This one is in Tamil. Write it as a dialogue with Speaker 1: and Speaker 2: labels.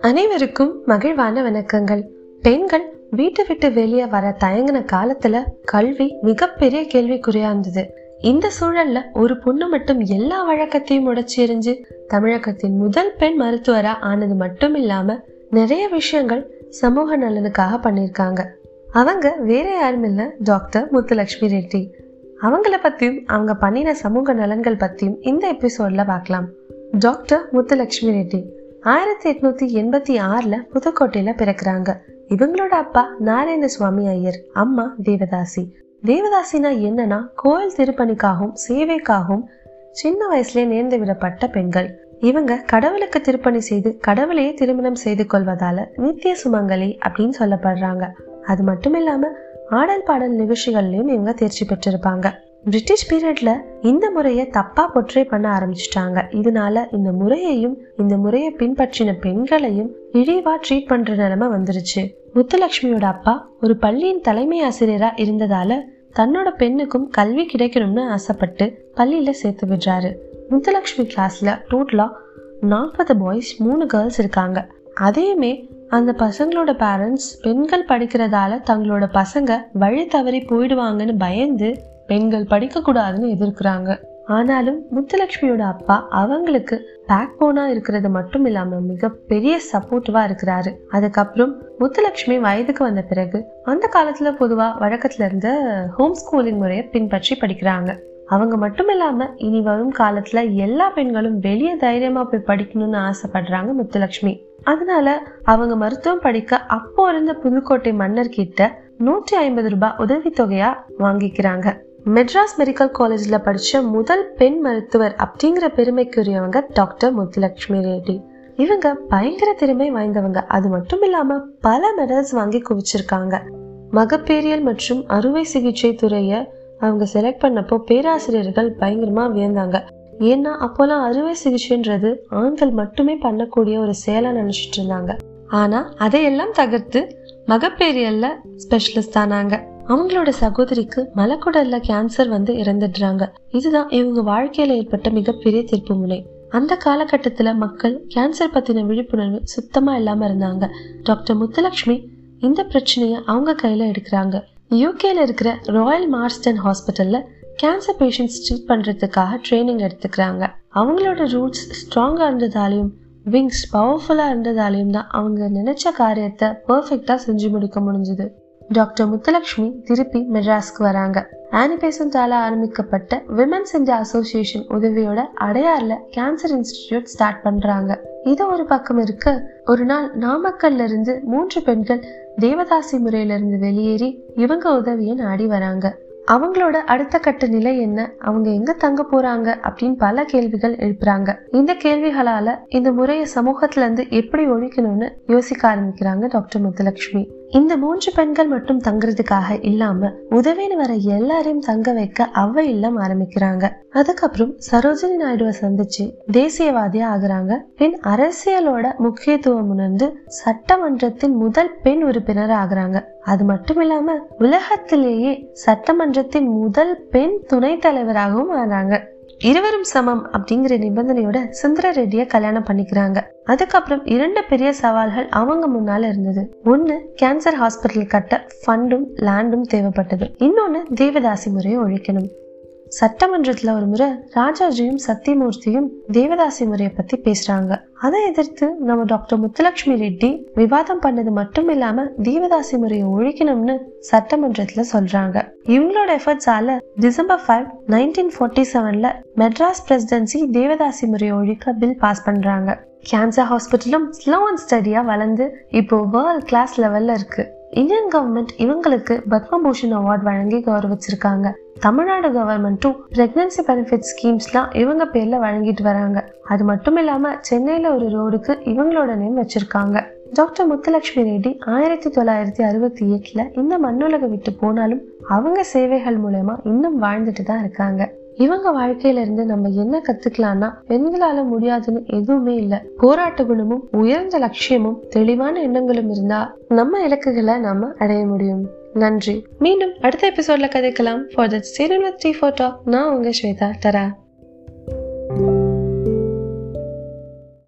Speaker 1: அனைவருக்கும் மகிழ்வான வணக்கங்கள். பெண்கள் வீட்டை விட்டு வெளியே வர தயங்கின காலத்துல கல்வி மிகப்பெரிய கேள்விக்குறியா இருந்தது இந்த சூழல்ல ஒரு பொண்ணு மட்டும் எல்லா வழக்கத்தையும் உடைச்சி எறிஞ்சு தமிழகத்தின் முதல் பெண் மருத்துவரா ஆனது மட்டும் இல்லாம நிறைய விஷயங்கள் சமூக நலனுக்காக பண்ணியிருக்காங்க அவங்க வேற யாரும் இல்ல டாக்டர் முத்துலட்சுமி ரெட்டி. அவங்கள பற்றியும் அவங்க பண்ணின சமூக நலன்கள் பற்றியும் இந்த எபிசோடில் பார்க்கலாம். டாக்டர் முத்துலட்சுமி ரெட்டி ஆயிரத்தி எட்நூத்தி எண்பத்தி ஆறுல புதுக்கோட்டையில பிறக்குறாங்க. இவங்களோட அப்பா நாராயண சுவாமி ஐயர் அம்மா தேவதாசி. தேவதாசினா என்னன்னா கோயில் திருப்பணிக்காகவும் சேவைக்காகவும் சின்ன வயசுலேயே நேர்ந்து விடப்பட்ட பெண்கள். இவங்க கடவுளுக்கு திருப்பணி செய்து கடவுளையே திருமணம் செய்து கொள்வதால நித்திய சுமங்கலி அப்படின்னு சொல்லப்படுறாங்க. அது மட்டும் இல்லாம ஆடல் பாடல் நிகழ்ச்சிகள்லயும் இவங்க தேர்ச்சி பெற்றிருப்பாங்க. பிரிட்டிஷ் பீரியட்ல இந்த முறையை தப்பா பொற்றை பண்ண ஆரம்பிச்சிட்டாங்க. இதனால இந்த முறையையும் இந்த முறையை பின்பற்றின பெண்களையும் இழிவா ட்ரீட் பண்ற நிலைமை வந்துருச்சு. முத்துலட்சுமியோட அப்பா ஒரு பள்ளியின் தலைமை ஆசிரியரா இருந்ததால தன்னோட பெண்ணுக்கும் கல்வி கிடைக்கணும்னு ஆசைப்பட்டு பள்ளியில சேர்த்து விடுறாரு. முத்துலட்சுமி கிளாஸ்ல டோட்டலா நாற்பது பாய்ஸ் மூணு கேர்ள்ஸ் இருக்காங்க. அதையுமே அந்த பசங்களோட பேரண்ட்ஸ் பெண்கள் படிக்கிறதால தங்களோட பசங்க வழி தவறி போயிடுவாங்கன்னு பயந்து பெண்கள் படிக்க கூடாதுன்னு எதிர்க்கிறாங்க. ஆனாலும் முத்துலட்சுமியோட அப்பா அவங்களுக்கு பேக் போனா இருக்கிறது மட்டும் இல்லாம மிகப்பெரிய சப்போர்ட்டிவா இருக்கிறாரு. அதுக்கப்புறம் முத்துலட்சுமி வயதுக்கு வந்த பிறகு அந்த காலத்துல பொதுவா வழக்கத்துல இருந்த ஹோம் ஸ்கூலிங் முறையை பின்பற்றி படிக்கிறாங்க. அவங்க மட்டும் இல்லாம இனி வரும் காலத்துல எல்லா பெண்களும் வெளியே தைரியமா போய் படிக்கணும்னு ஆசைப்படுறாங்க முத்துலட்சுமி. அதனால அவங்க மருத்துவம் படிக்க அப்போ இருந்த புதுக்கோட்டை மன்னர் கிட்ட நூற்றி ஐம்பது ரூபாய் உதவித்தொகையா வாங்கிக்கிறாங்க. மெட்ராஸ் மெடிக்கல் காலேஜ்ல படிச்ச முதல் பெண் மருத்துவர் அப்படிங்கிற பெருமைக்குரியவங்க டாக்டர் முத்துலட்சுமி ரெட்டி. இவங்க பயங்கர திறமை வாய்ந்தவங்க. அது மட்டும் இல்லாம பல மெடல்ஸ் வாங்கி குவிச்சிருக்காங்க. மகப்பேரியல் மற்றும் அறுவை சிகிச்சை துறையை அவங்க செலக்ட் பண்ணப்போ பேராசிரியர்கள் பயங்கரமாக வியந்தாங்க. ஏன்னா அப்போல்லாம் அறுவை சிகிச்சைன்றது ஆண்கள் மட்டுமே பண்ணக்கூடிய ஒரு செயலாக நினச்சிட்டு இருந்தாங்க. ஆனால் அதையெல்லாம் தகர்த்து மகப்பேரியல்ல ஸ்பெஷலிஸ்ட் ஆனாங்க. அவங்களோட சகோதரிக்கு மலக்குடல்ல கேன்சர் வந்து இறந்துடுறாங்க. இதுதான் இவங்க வாழ்க்கையில ஏற்பட்ட மிகப்பெரிய திருப்பு முனை. அந்த காலகட்டத்துல மக்கள் கேன்சர் பத்தின விழிப்புணர்வு சுத்தமா இல்லாம இருந்தாங்க. டாக்டர் முத்துலட்சுமி இந்த பிரச்சனையை அவங்க கையில எடுக்கிறாங்க. யூகேல இருக்கிற ராயல் மார்ஸ்டன் ஹாஸ்பிட்டல்ல கேன்சர் பேஷண்ட்ஸ் ட்ரீட் பண்றதுக்காக ட்ரைனிங் எடுத்துக்கிறாங்க. அவங்களோட ரூட்ஸ் ஸ்ட்ராங்கா இருந்ததாலையும் விங்ஸ் பவர்ஃபுல்லா இருந்ததாலையும் தான் அவங்க நினைச்ச காரியத்தை பர்ஃபெக்டா செஞ்சு முடிக்க முடிஞ்சது. டாக்டர் முத்துலட்சுமி திருப்பி மெட்ராஸ்க்கு வராங்க. ஆனிபேசன்டால ஆரம்பிக்கப்பட்ட விமன்ஸ் இந்தியா அசோசியேஷன் உதவியோட அடையாறுல கேன்சர் இன்ஸ்டிடியூட் ஸ்டார்ட் பண்றாங்க. இது ஒரு பக்கம் இருக்க. ஒரு நாள் நாமக்கல்ல இருந்து மூன்று பெண்கள் தேவதாசி முறையிலிருந்து வெளியேறி இவங்க உதவியை நாடி வராங்க. அவங்களோட அடுத்த கட்ட நிலை என்ன? அவங்க எங்க தங்க போறாங்க? அப்படின்னு பல கேள்விகள் எழுப்புறாங்க. இந்த கேள்விகளால இந்த முறையை சமூகத்துல இருந்து எப்படி ஒழிக்கணும்னு யோசிக்க ஆரம்பிக்கிறாங்க டாக்டர் முத்துலட்சுமி. இந்த மூன்று பெண்கள் மட்டும் தங்குறதுக்காக இல்லாம உதவின்னு வர எல்லாரையும் தங்க வைக்க அவ இல்லம் ஆரம்பிக்கிறாங்க. அதுக்கப்புறம் சரோஜினி நாயுடுவை சந்திச்சு தேசியவாதியா ஆகுறாங்க. பின் அரசியலோட முக்கியத்துவம் உணர்ந்து சட்டமன்றத்தின் முதல் பெண் உறுப்பினர் ஆகுறாங்க. அது மட்டும் இல்லாம உலகத்திலேயே சட்டமன்றத்தின் முதல் பெண் துணைத் தலைவராகவும் ஆனாங்க இருவரும் சமம் அப்படிங்கிற நிபந்தனையோட சுந்தர ரெட்டிய கல்யாணம் பண்ணிக்கிறாங்க. அதுக்கப்புறம் இரண்டு பெரிய சவால்கள் அவங்க முன்னால இருந்தது. ஒன்னு கேன்சர் ஹாஸ்பிட்டல் கட்ட ஃபண்டும் லேண்டும் தேவைப்பட்டது. இன்னொன்னு தேவதாசி முறையை ஒழிக்கணும். சட்டமன்றத்துல ஒரு முறை ராஜாஜியும் சத்தியமூர்த்தியும் தேவதாசி முறையை பத்தி பேசுறாங்க. அதை எதிர்த்து நம்ம டாக்டர் முத்துலட்சுமி ரெட்டி விவாதம் பண்ணது மட்டும் இல்லாம தேவதாசி முறையை ஒழிக்கணும்னு சட்டமன்றத்துல சொல்றாங்க. இவங்களோட எஃபர்ட்ஸால டிசம்பர் ஃபைவ் நைன்டீன் ஃபோர்ட்டி செவன்ல மெட்ராஸ் பிரசிடென்சி தேவதாசி முறையை ஒழிக்க பில் பாஸ் பண்றாங்க. கேன்சர் ஹாஸ்பிட்டலும் ஸ்லோ அண்ட் ஸ்டடியா வளர்ந்து இப்போ வேர்ல்ட் கிளாஸ் லெவல்ல இருக்கு. இந்தியன் கவர்மெண்ட் இவங்களுக்கு பத்மபூஷன் அவார்ட் வழங்கி கௌரவிச்சிருக்காங்க. தமிழ்நாடு கவர்மெண்ட்டும் பிரெக்னன்சி பெனிஃபிட் ஸ்கீம்ஸ்லாம் இவங்க பேர்ல வழங்கிட்டு வராங்க. அது மட்டும் இல்லாம சென்னையில ஒரு ரோடுக்கு இவங்களோட நேம் வச்சிருக்காங்க. டாக்டர் முத்துலட்சுமி ரெட்டி ஆயிரத்தி தொள்ளாயிரத்தி அறுபத்தி எட்டுல இந்த மண்ணுலக விட்டு போனாலும் அவங்க சேவைகள் மூலயமா இன்னும் வாழ்ந்துட்டு தான் இருக்காங்க. இவங்க வாழ்க்கையில இருந்து நம்ம என்ன கத்துக்கலாம்னா பெண்களால முடியாதுன்னு எதுவுமே இல்ல. போராட்ட குணமும் உயர்ந்த லட்சியமும் தெளிவான எண்ணங்களும் இருந்தா நம்ம இலக்குகளை நாம அடைய முடியும். நன்றி. மீண்டும் அடுத்த எபிசோட்ல கதைக்கலாம். ஃபார் தட் சீரன் வித் த்ரீ ஃபோர் டாக் நான் உங்க ஸ்வேதா தரா.